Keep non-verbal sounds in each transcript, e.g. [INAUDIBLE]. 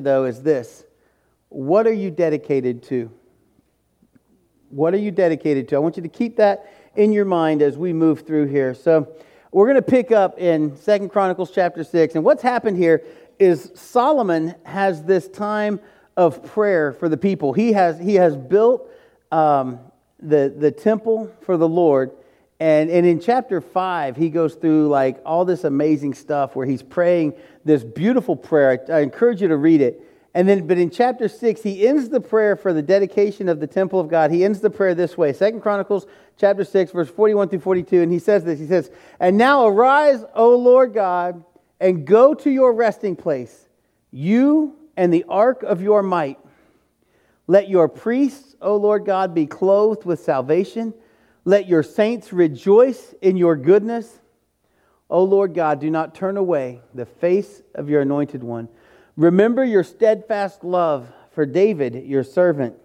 though, is this What are you dedicated to? What are you dedicated to? I want you to keep that in your mind as we move through here. So, we're going to pick up in Second Chronicles chapter 6. And what's happened here is Solomon has this time of prayer for the people. He has, he has built um, the, the temple for the Lord. And, and in chapter 5, he goes through like all this amazing stuff where he's praying this beautiful prayer. I, I encourage you to read it. And then, but in chapter 6, he ends the prayer for the dedication of the temple of God. He ends the prayer this way Second Chronicles chapter 6, verse 41 through 42. And he says this He says, And now arise, O Lord God, and go to your resting place, you and the ark of your might. Let your priests, O Lord God, be clothed with salvation. Let your saints rejoice in your goodness. O Lord God, do not turn away the face of your anointed one. Remember your steadfast love for David, your servant.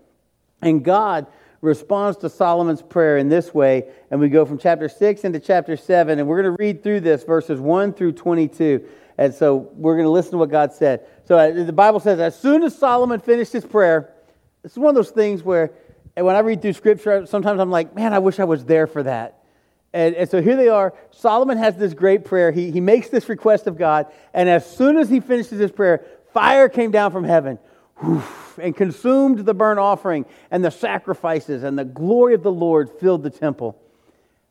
And God responds to Solomon's prayer in this way. And we go from chapter 6 into chapter 7. And we're going to read through this, verses 1 through 22. And so we're going to listen to what God said. So uh, the Bible says, as soon as Solomon finished his prayer, it's one of those things where when I read through scripture, sometimes I'm like, man, I wish I was there for that. And, and, so here they are. Solomon has this great prayer. He, he makes this request of God. And as soon as he finishes his prayer, fire came down from heaven and consumed the burnt offering and the sacrifices, and the glory of the Lord filled the temple.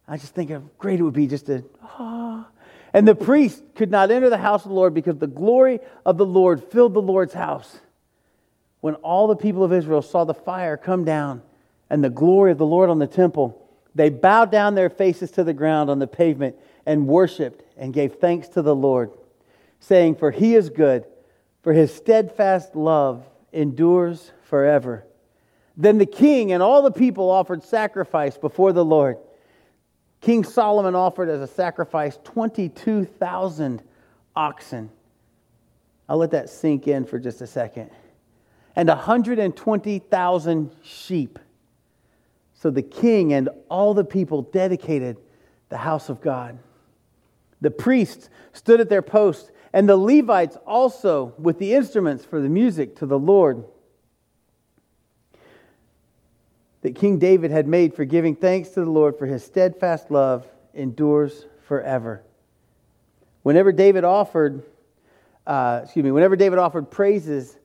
I just think how great it would be just to, ah. And the priest could not enter the house of the Lord because the glory of the Lord filled the Lord's house. When all the people of Israel saw the fire come down and the glory of the Lord on the temple, they bowed down their faces to the ground on the pavement and worshiped and gave thanks to the Lord, saying, For he is good for his steadfast love endures forever. Then the king and all the people offered sacrifice before the Lord. King Solomon offered as a sacrifice 22,000 oxen. I'll let that sink in for just a second. And 120,000 sheep. So the king and all the people dedicated the house of God. The priests stood at their posts and the Levites also with the instruments for the music to the Lord that King David had made for giving thanks to the Lord for his steadfast love endures forever. Whenever David offered, uh, excuse me, whenever David offered praises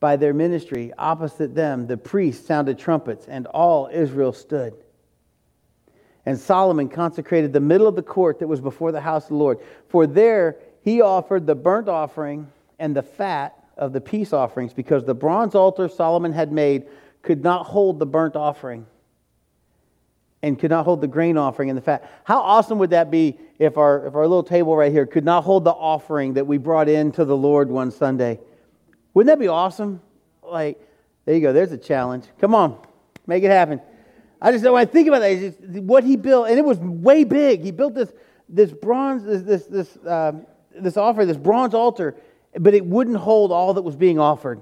by their ministry, opposite them, the priests sounded trumpets, and all Israel stood. And Solomon consecrated the middle of the court that was before the house of the Lord. For there he offered the burnt offering and the fat of the peace offerings because the bronze altar Solomon had made could not hold the burnt offering and could not hold the grain offering and the fat. How awesome would that be if our, if our little table right here could not hold the offering that we brought in to the Lord one Sunday? Wouldn't that be awesome? Like, there you go. There's a challenge. Come on, make it happen. I just when I think about that, what he built, and it was way big. He built this this bronze, this this this uh, this offer, this bronze altar, but it wouldn't hold all that was being offered.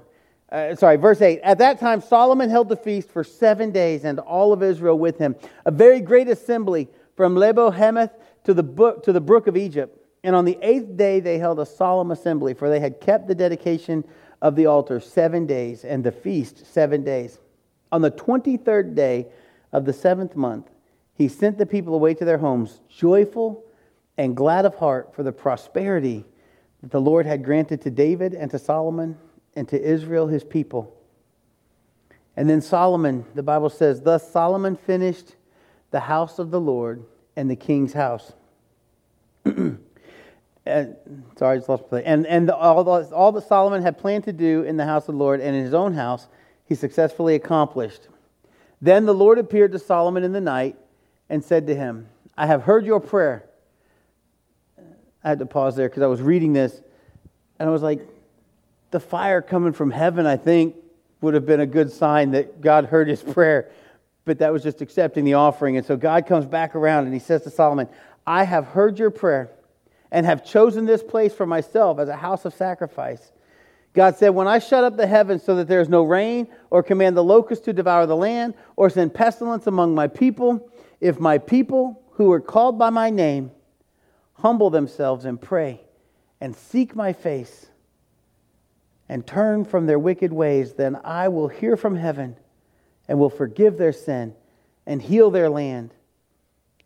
Uh, sorry, verse 8. At that time, Solomon held the feast for seven days, and all of Israel with him. A very great assembly from Lebo Hamath to the, book, to the brook of Egypt. And on the eighth day, they held a solemn assembly, for they had kept the dedication of the altar seven days, and the feast seven days. On the 23rd day of the seventh month, he sent the people away to their homes, joyful and glad of heart for the prosperity that the Lord had granted to David and to Solomon and to Israel, his people. And then Solomon, the Bible says, Thus Solomon finished the house of the Lord and the king's house. [CLEARS THROAT] and, sorry, I just lost place. And, and all, the, all that Solomon had planned to do in the house of the Lord and in his own house, he successfully accomplished. Then the Lord appeared to Solomon in the night and said to him, I have heard your prayer I had to pause there because I was reading this and I was like, the fire coming from heaven, I think, would have been a good sign that God heard his prayer. But that was just accepting the offering. And so God comes back around and he says to Solomon, I have heard your prayer and have chosen this place for myself as a house of sacrifice. God said, When I shut up the heavens so that there is no rain, or command the locusts to devour the land, or send pestilence among my people, if my people who are called by my name humble themselves and pray and seek my face and turn from their wicked ways, then I will hear from heaven and will forgive their sin and heal their land.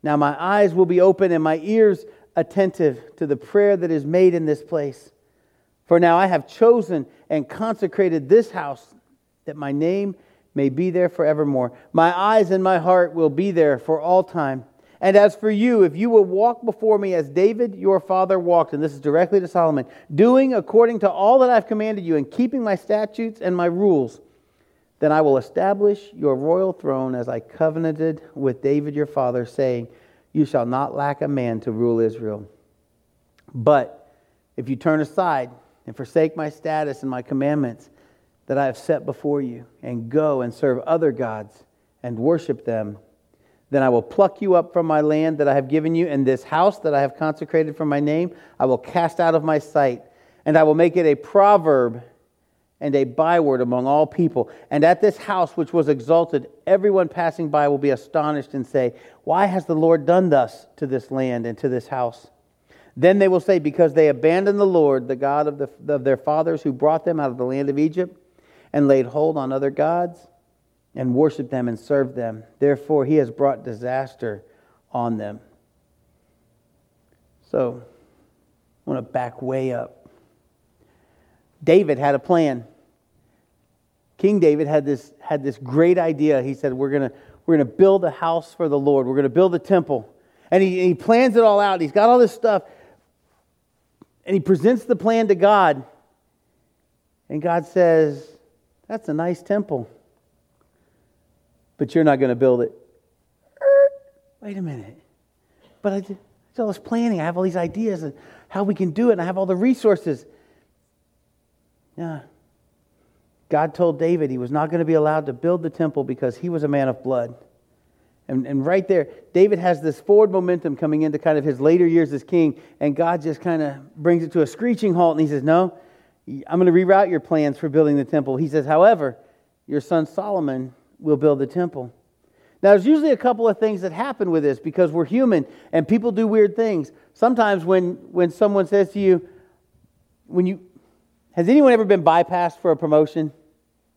Now my eyes will be open and my ears attentive to the prayer that is made in this place. For now I have chosen and consecrated this house that my name may be there forevermore. My eyes and my heart will be there for all time. And as for you, if you will walk before me as David your father walked, and this is directly to Solomon, doing according to all that I've commanded you and keeping my statutes and my rules, then I will establish your royal throne as I covenanted with David your father, saying, You shall not lack a man to rule Israel. But if you turn aside and forsake my status and my commandments that I have set before you, and go and serve other gods and worship them, then I will pluck you up from my land that I have given you, and this house that I have consecrated for my name, I will cast out of my sight, and I will make it a proverb and a byword among all people. And at this house which was exalted, everyone passing by will be astonished and say, Why has the Lord done thus to this land and to this house? Then they will say, Because they abandoned the Lord, the God of, the, of their fathers, who brought them out of the land of Egypt, and laid hold on other gods and worshiped them and served them. Therefore, he has brought disaster on them. So, I want to back way up. David had a plan. King David had this, had this great idea. He said, We're going we're to build a house for the Lord, we're going to build a temple. And he, he plans it all out. He's got all this stuff. And he presents the plan to God. And God says, That's a nice temple but you're not going to build it. Wait a minute. But I did all this planning. I have all these ideas and how we can do it, and I have all the resources. Yeah. God told David he was not going to be allowed to build the temple because he was a man of blood. And, and right there, David has this forward momentum coming into kind of his later years as king, and God just kind of brings it to a screeching halt, and he says, No, I'm going to reroute your plans for building the temple. He says, However, your son Solomon we'll build the temple. Now, there's usually a couple of things that happen with this because we're human and people do weird things. Sometimes when, when someone says to you, when you, has anyone ever been bypassed for a promotion?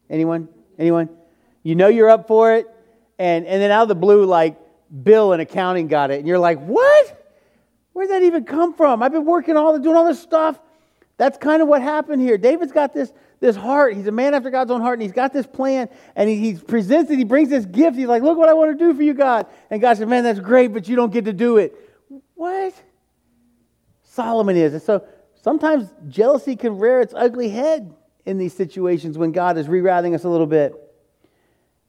Anyone? Anyone? You know you're up for it, and, and then out of the blue, like Bill in accounting got it, and you're like, what? Where'd that even come from? I've been working all the, doing all this stuff. That's kind of what happened here. David's got this, this heart. He's a man after God's own heart, and he's got this plan, and he, he presents it. He brings this gift. He's like, Look what I want to do for you, God. And God said, Man, that's great, but you don't get to do it. What? Solomon is. And so sometimes jealousy can rear its ugly head in these situations when God is rerouting us a little bit.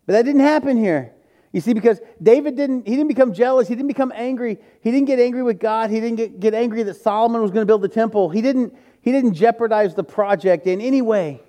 But that didn't happen here. You see, because David didn't, he didn't become jealous. He didn't become angry. He didn't get angry with God. He didn't get, get angry that Solomon was going to build the temple. He didn't, he didn't jeopardize the project in any way.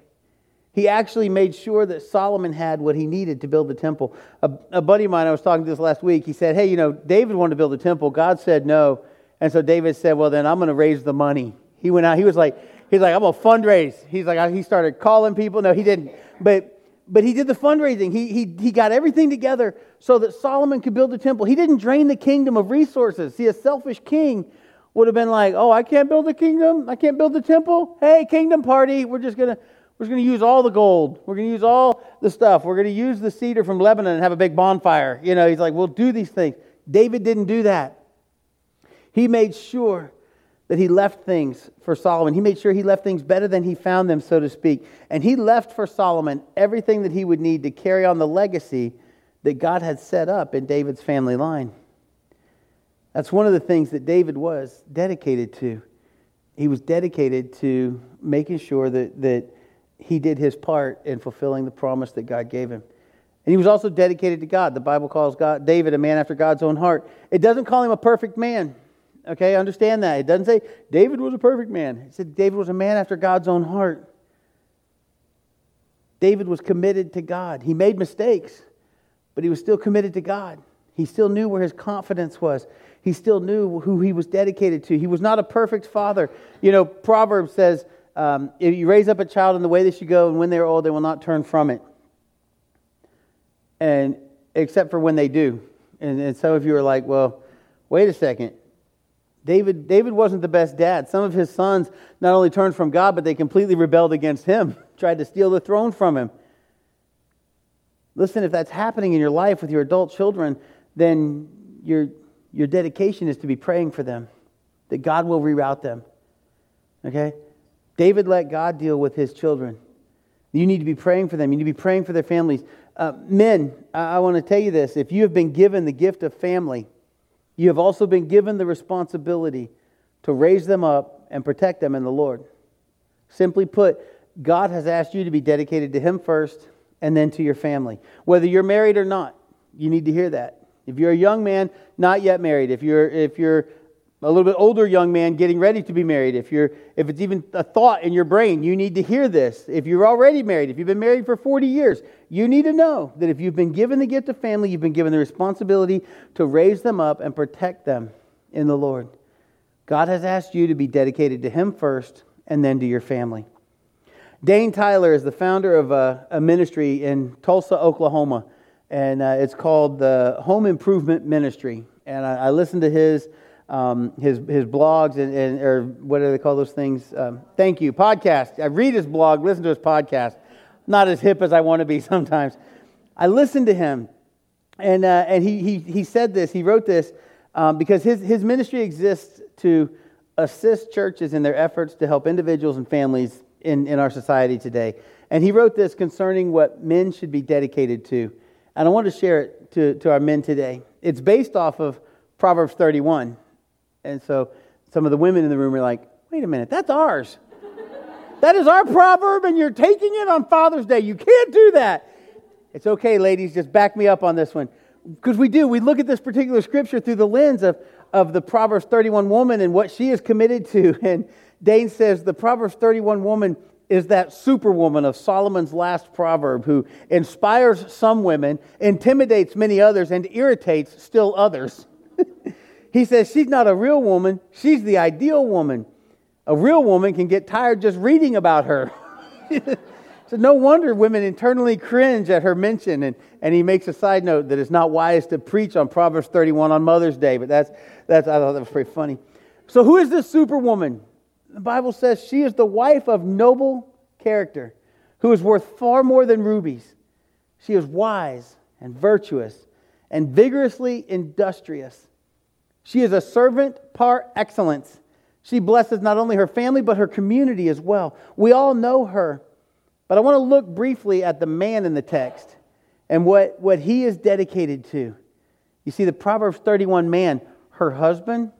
He actually made sure that Solomon had what he needed to build the temple. A, a buddy of mine, I was talking to this last week, he said, Hey, you know, David wanted to build the temple. God said no. And so David said, Well, then I'm going to raise the money. He went out, he was like, He's like, I'm going to fundraise. He's like, he started calling people. No, he didn't. But, but he did the fundraising. He, he, he got everything together so that Solomon could build the temple. He didn't drain the kingdom of resources. See, a selfish king would have been like, "Oh, I can't build the kingdom. I can't build the temple. Hey, kingdom party. We're just gonna we're just gonna use all the gold. We're gonna use all the stuff. We're gonna use the cedar from Lebanon and have a big bonfire." You know, he's like, "We'll do these things." David didn't do that. He made sure that he left things for Solomon. He made sure he left things better than he found them, so to speak. And he left for Solomon everything that he would need to carry on the legacy that God had set up in David's family line. That's one of the things that David was dedicated to. He was dedicated to making sure that, that he did his part in fulfilling the promise that God gave him. And he was also dedicated to God. The Bible calls God, David a man after God's own heart. It doesn't call him a perfect man. Okay, understand that. It doesn't say David was a perfect man. It said David was a man after God's own heart. David was committed to God. He made mistakes, but he was still committed to God. He still knew where his confidence was he still knew who he was dedicated to. He was not a perfect father. You know, Proverbs says, um, if you raise up a child in the way they should go, and when they're old, they will not turn from it. And except for when they do. And, and of you are like, well, wait a second. David, David wasn't the best dad. Some of his sons not only turned from God, but they completely rebelled against him, [LAUGHS] tried to steal the throne from him. Listen, if that's happening in your life with your adult children, then your, your dedication is to be praying for them, that God will reroute them. Okay? David let God deal with his children. You need to be praying for them. You need to be praying for their families. Uh, men, I, I want to tell you this. If you have been given the gift of family, you have also been given the responsibility to raise them up and protect them in the Lord. Simply put, God has asked you to be dedicated to Him first and then to your family. Whether you're married or not, you need to hear that. If you're a young man, not yet married, if you're, if you're a little bit older young man getting ready to be married, if, you're, if it's even a thought in your brain, you need to hear this. If you're already married, if you've been married for 40 years, you need to know that if you've been given the gift of family, you've been given the responsibility to raise them up and protect them in the Lord. God has asked you to be dedicated to Him first and then to your family. Dane Tyler is the founder of a, a ministry in Tulsa, Oklahoma, and uh, it's called the Home Improvement Ministry. And I, I listened to his um, his, his blogs and, and, or what do they call those things? Um, thank you, podcast. I read his blog, listen to his podcast. Not as hip as I want to be [LAUGHS] sometimes. I listened to him, and, uh, and he, he, he said this, he wrote this, um, because his, his ministry exists to assist churches in their efforts to help individuals and families in, in our society today. And he wrote this concerning what men should be dedicated to. And I want to share it to, to our men today. It's based off of Proverbs 31. And so some of the women in the room are like, wait a minute, that's ours. that is our proverb, and you're taking it on Father's Day. You can't do that. It's okay, ladies, just back me up on this one. Because we do. We look at this particular scripture through the lens of, of the Proverbs 31 woman and what she is committed to. [LAUGHS] And Dane says the Proverbs 31 woman is that superwoman of Solomon's last proverb who inspires some women, intimidates many others, and irritates still others. He says she's not a real woman, she's the ideal woman. A real woman can get tired just reading about her. [LAUGHS] so no wonder women internally cringe at her mention. And, and he makes a side note that it's not wise to preach on Proverbs 31 on Mother's Day, but that's, that's I thought that was pretty funny. So who is this superwoman? The Bible says she is the wife of noble character who is worth far more than rubies. She is wise and virtuous and vigorously industrious. She is a servant par excellence. She blesses not only her family, but her community as well. We all know her. But I want to look briefly at the man in the text and what, what he is dedicated to. You see, the Proverbs 31 man, her husband,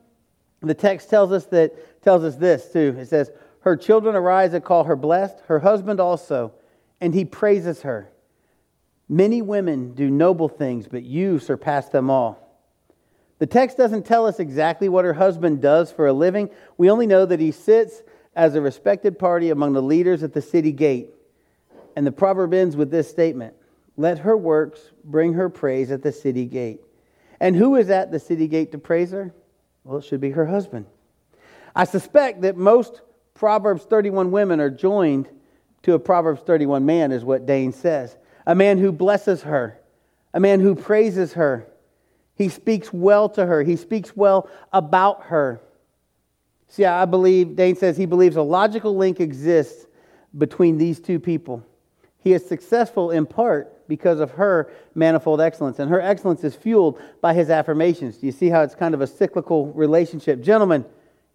the text tells us that tells us this too. It says, Her children arise and call her blessed, her husband also, and he praises her. Many women do noble things, but you surpass them all. The text doesn't tell us exactly what her husband does for a living. We only know that he sits as a respected party among the leaders at the city gate. And the proverb ends with this statement Let her works bring her praise at the city gate. And who is at the city gate to praise her? Well, it should be her husband. I suspect that most Proverbs 31 women are joined to a Proverbs 31 man, is what Dane says. A man who blesses her, a man who praises her, he speaks well to her, he speaks well about her. See, I believe, Dane says he believes a logical link exists between these two people. He is successful in part because of her manifold excellence, and her excellence is fueled by his affirmations. Do you see how it's kind of a cyclical relationship? Gentlemen,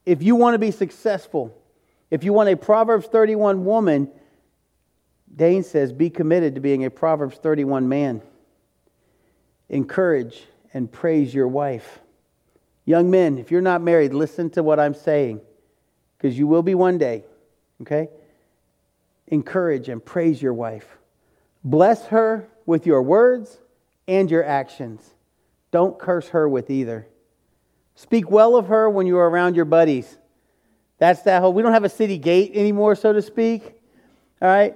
if you want to be successful, if you want a Proverbs 31 woman, Dane says, be committed to being a Proverbs 31 man. Encourage and praise your wife. Young men, if you're not married, listen to what I'm saying because you will be one day, okay? Encourage and praise your wife. Bless her with your words and your actions. Don't curse her with either. Speak well of her when you're around your buddies. That's that whole, we don't have a city gate anymore, so to speak. All right?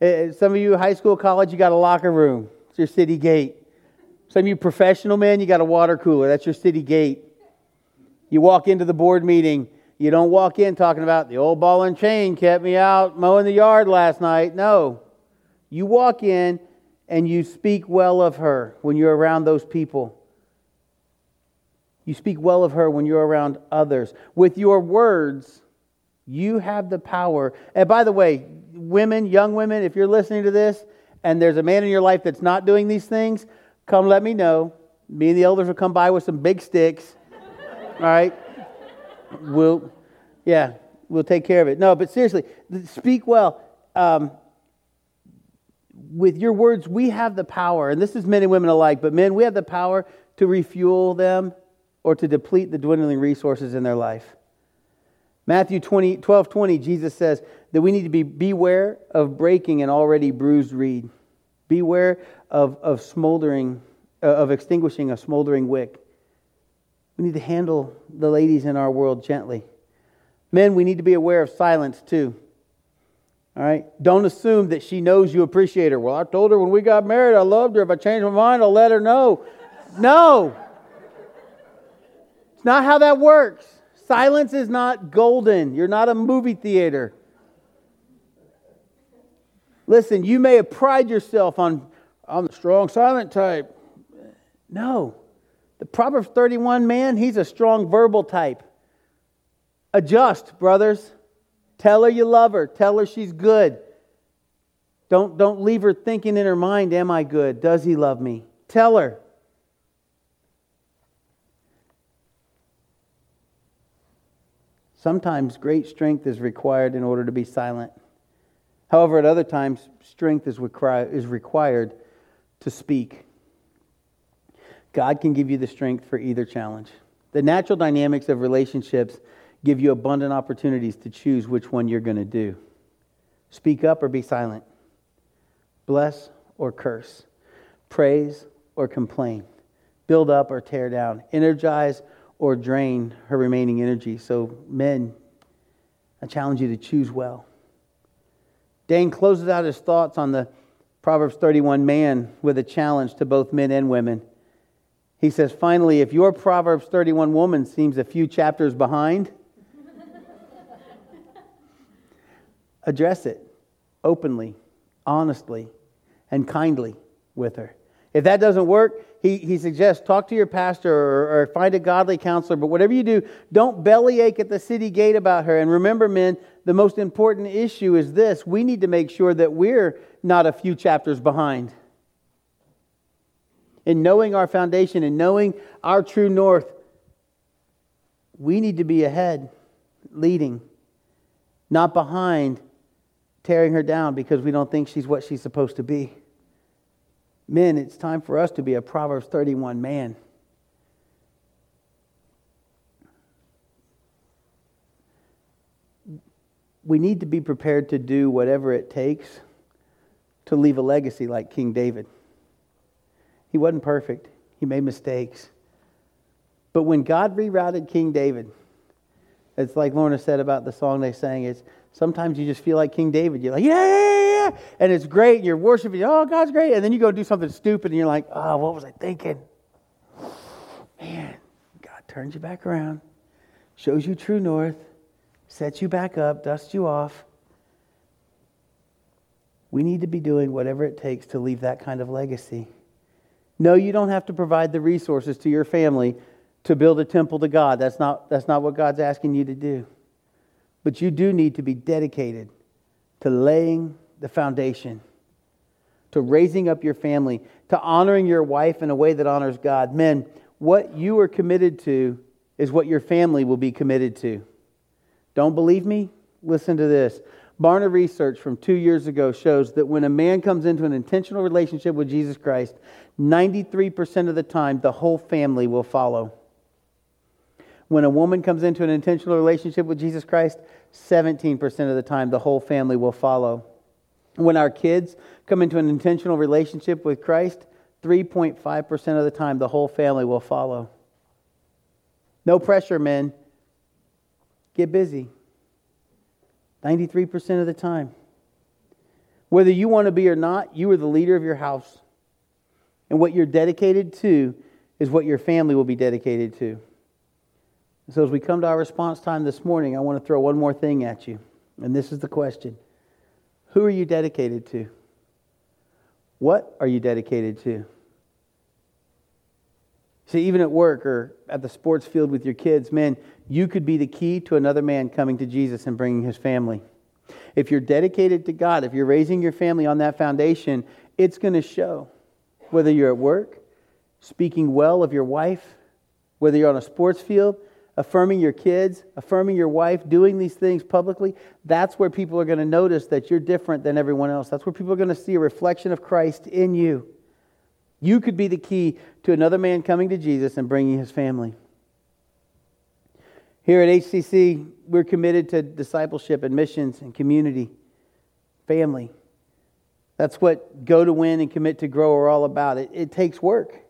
Eh, eh, some of you, high school, college, you got a locker room. It's your city gate. Some of you professional men, you got a water cooler. That's your city gate. You walk into the board meeting. You don't walk in talking about the old ball and chain kept me out mowing the yard last night. No. You walk in and you speak well of her when you're around those people. You speak well of her when you're around others. With your words, you have the power. And by the way, women, young women, if you're listening to this and there's a man in your life that's not doing these things, come let me know. Me and the elders will come by with some big sticks. All right? We'll, yeah, we'll take care of it. No, but seriously, speak well. Um, with your words, we have the power, and this is men and women alike, but men, we have the power to refuel them or to deplete the dwindling resources in their life. Matthew 20, 12 20, Jesus says that we need to be beware of breaking an already bruised reed. Beware of, of smoldering, uh, of extinguishing a smoldering wick. We need to handle the ladies in our world gently. Men, we need to be aware of silence too. All right? Don't assume that she knows you appreciate her. Well, I told her when we got married I loved her. If I change my mind, I'll let her know. No. It's not how that works. Silence is not golden. You're not a movie theater. Listen, you may have pride yourself on I'm the strong silent type. No. The Proverbs 31 man, he's a strong verbal type. Adjust, brothers. Tell her you love her. Tell her she's good. Don't, don't leave her thinking in her mind, Am I good? Does he love me? Tell her. Sometimes great strength is required in order to be silent. However, at other times, strength is, is required to speak. God can give you the strength for either challenge. The natural dynamics of relationships give you abundant opportunities to choose which one you're going to do. Speak up or be silent. Bless or curse. Praise or complain. Build up or tear down. Energize or drain her remaining energy. So, men, I challenge you to choose well. Dane closes out his thoughts on the Proverbs 31 man with a challenge to both men and women. He says, finally, if your Proverbs 31 woman seems a few chapters behind, [LAUGHS] address it openly, honestly, and kindly with her. If that doesn't work, he, he suggests talk to your pastor or, or, find a godly counselor. But whatever you do, don't bellyache at the city gate about her. And remember, men, the most important issue is this we need to make sure that we're not a few chapters behind. In knowing our foundation and knowing our true north, we need to be ahead, leading, not behind tearing her down because we don't think she's what she's supposed to be. Men, it's time for us to be a Proverbs 31 man. We need to be prepared to do whatever it takes to leave a legacy like King David. He wasn't perfect, he made mistakes. But when God rerouted King David, it's like Lorna said about the song they sang, it's Sometimes you just feel like King David. You're like, yeah, yeah. And it's great. And you're worshiping. Oh, God's great. And then you go do something stupid and you're like, oh, what was I thinking? Man, God turns you back around, shows you true north, sets you back up, dusts you off. We need to be doing whatever it takes to leave that kind of legacy. No, you don't have to provide the resources to your family to build a temple to God. That's not, that's not what God's asking you to do. But you do need to be dedicated to laying the foundation, to raising up your family, to honoring your wife in a way that honors God. Men, what you are committed to is what your family will be committed to. Don't believe me? Listen to this. Barna research from two years ago shows that when a man comes into an intentional relationship with Jesus Christ, 93% of the time the whole family will follow. When a woman comes into an intentional relationship with Jesus Christ, 17% of the time the whole family will follow. When our kids come into an intentional relationship with Christ, 3.5% of the time the whole family will follow. No pressure, men. Get busy. 93% of the time. Whether you want to be or not, you are the leader of your house. And what you're dedicated to is what your family will be dedicated to. So, as we come to our response time this morning, I want to throw one more thing at you. And this is the question Who are you dedicated to? What are you dedicated to? See, even at work or at the sports field with your kids, man, you could be the key to another man coming to Jesus and bringing his family. If you're dedicated to God, if you're raising your family on that foundation, it's going to show. Whether you're at work, speaking well of your wife, whether you're on a sports field, affirming your kids, affirming your wife, doing these things publicly, that's where people are going to notice that you're different than everyone else. That's where people are going to see a reflection of Christ in you. You could be the key to another man coming to Jesus and bringing his family. Here at HCC, we're committed to discipleship and missions and community, family. That's what Go to Win and Commit to Grow are all about. It, it takes work.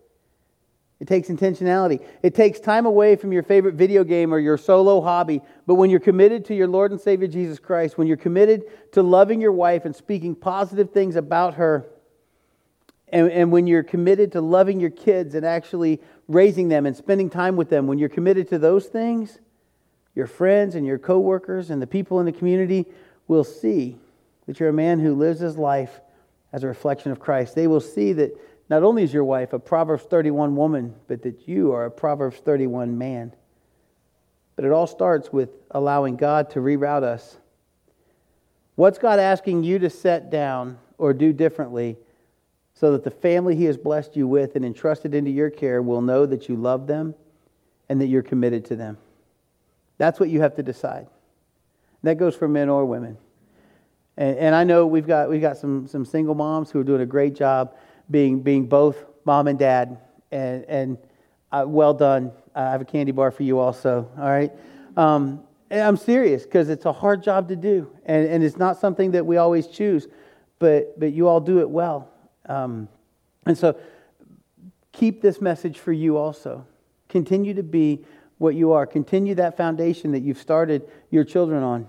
It takes intentionality. It takes time away from your favorite video game or your solo hobby. But when you're committed to your Lord and Savior Jesus Christ, when you're committed to loving your wife and speaking positive things about her, and, and when you're committed to loving your kids and actually raising them and spending time with them, when you're committed to those things, your friends and your coworkers and the people in the community will see that you're a man who lives his life as a reflection of Christ. They will see that not only is your wife a Proverbs 31 woman, but that you are a Proverbs 31 man. But it all starts with allowing God to reroute us. What's God asking you to set down or do differently so that the family He has blessed you with and entrusted into your care will know that you love them and that you're committed to them? That's what you have to decide. That goes for men or women. And, and I know we've got, we've got some, some single moms who are doing a great job being, being both mom and dad. And, and uh, well done. I have a candy bar for you also. All right. Um, I'm serious because it's a hard job to do. And, and it's not something that we always choose, but, but you all do it well. Um, and so keep this message for you also. Continue to be what you are. Continue that foundation that you've started your children on.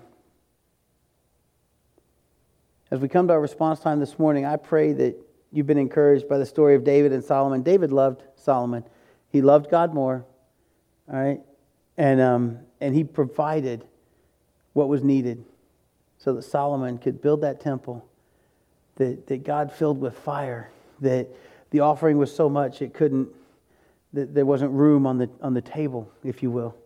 As we come to our response time this morning, I pray that you've been encouraged by the story of David and Solomon. David loved Solomon, he loved God more, all right? And, um, and he provided what was needed so that Solomon could build that temple that, that God filled with fire, that the offering was so much it couldn't that there wasn't room on the, on the table, if you will.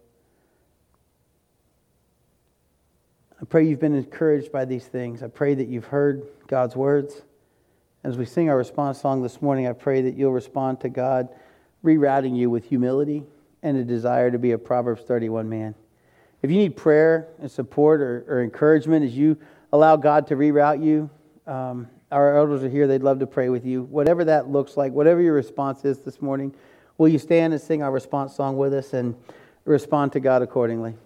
I pray you've been encouraged by these things. I pray that you've heard God's words. As we sing our response song this morning, I pray that you'll respond to God rerouting you with humility and a desire to be a Proverbs 31 man. If you need prayer and support or, or encouragement as you allow God to reroute you, um, our elders are here. They'd love to pray with you. Whatever that looks like, whatever your response is this morning, Will you stand and sing our response song with us and respond to God accordingly?